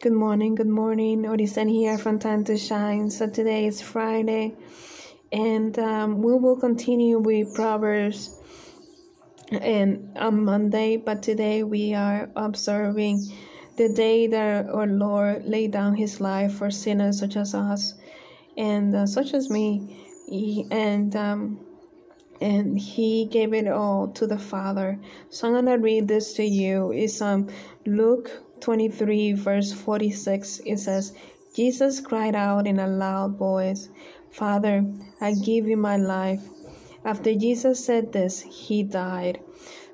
Good morning, good morning. Orisen here from Time to Shine. So today is Friday, and um, we will continue with Proverbs and on Monday, but today we are observing the day that our Lord laid down His life for sinners such as us and uh, such as me, he, and um, and He gave it all to the Father. So I'm gonna read this to you. It's um Luke 23, verse 46, it says, Jesus cried out in a loud voice, Father, I give you my life. After Jesus said this, he died.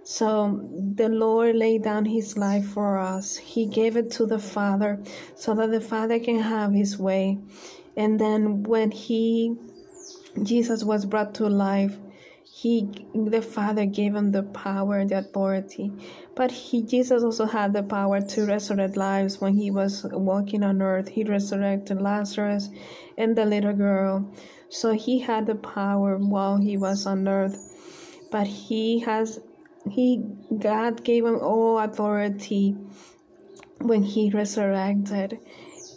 So the Lord laid down his life for us. He gave it to the Father so that the Father can have his way. And then when he Jesus was brought to life, he the father gave him the power the authority. But he jesus also had the power to resurrect lives when he was walking on earth. He resurrected lazarus and the little girl. So he had the power while he was on earth. But he has he god gave him all authority when he resurrected.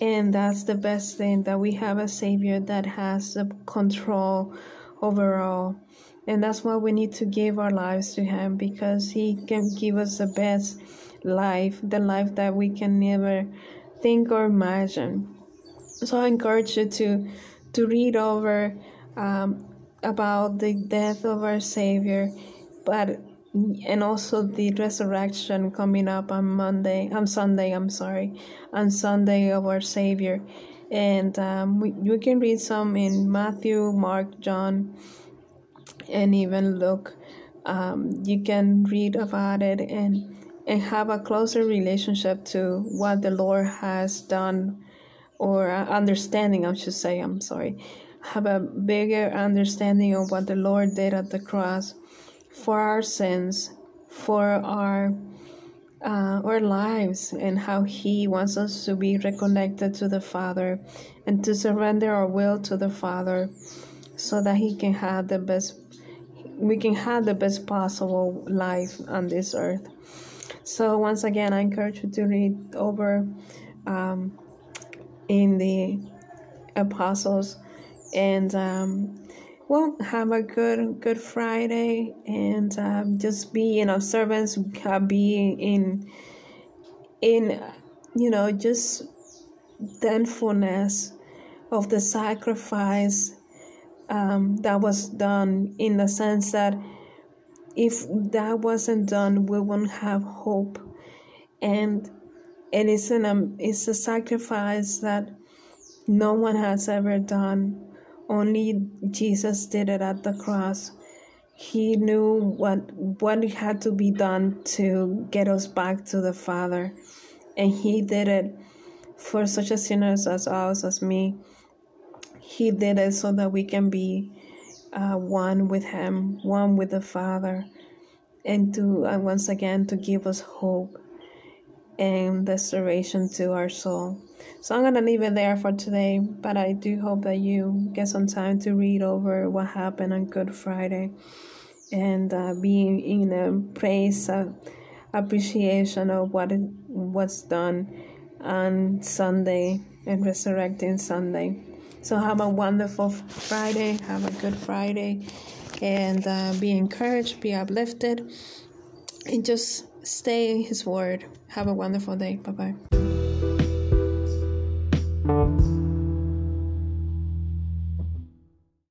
And that's the best thing that we have a savior that has the control over all and that's why we need to give our lives to Him because He can give us the best life, the life that we can never think or imagine. So I encourage you to to read over um, about the death of our Savior, but and also the resurrection coming up on Monday, on Sunday. I'm sorry, on Sunday of our Savior, and um, we, you can read some in Matthew, Mark, John and even Luke. Um, you can read about it and and have a closer relationship to what the Lord has done, or understanding, I should say. I'm sorry. Have a bigger understanding of what the Lord did at the cross for our sins, for our uh, our lives, and how He wants us to be reconnected to the Father and to surrender our will to the Father so that He can have the best we can have the best possible life on this earth. So once again, I encourage you to read over um, in the apostles and um, well have a good good friday and um, just be in observance uh, be in in you know just thankfulness of the sacrifice um, that was done in the sense that if that wasn't done, we wouldn't have hope. And it is an, um, it's a sacrifice that no one has ever done. Only Jesus did it at the cross. He knew what what had to be done to get us back to the Father, and He did it for such a sinners as us, as me. He did it so that we can be uh, one with Him, one with the Father, and to uh, once again to give us hope and restoration to our soul. So I'm gonna leave it there for today, but I do hope that you get some time to read over what happened on Good Friday and uh, be in a praise, uh, appreciation of what was done on Sunday and resurrecting Sunday. So have a wonderful Friday. Have a good Friday. And uh, be encouraged, be uplifted, and just stay His Word. Have a wonderful day. Bye bye.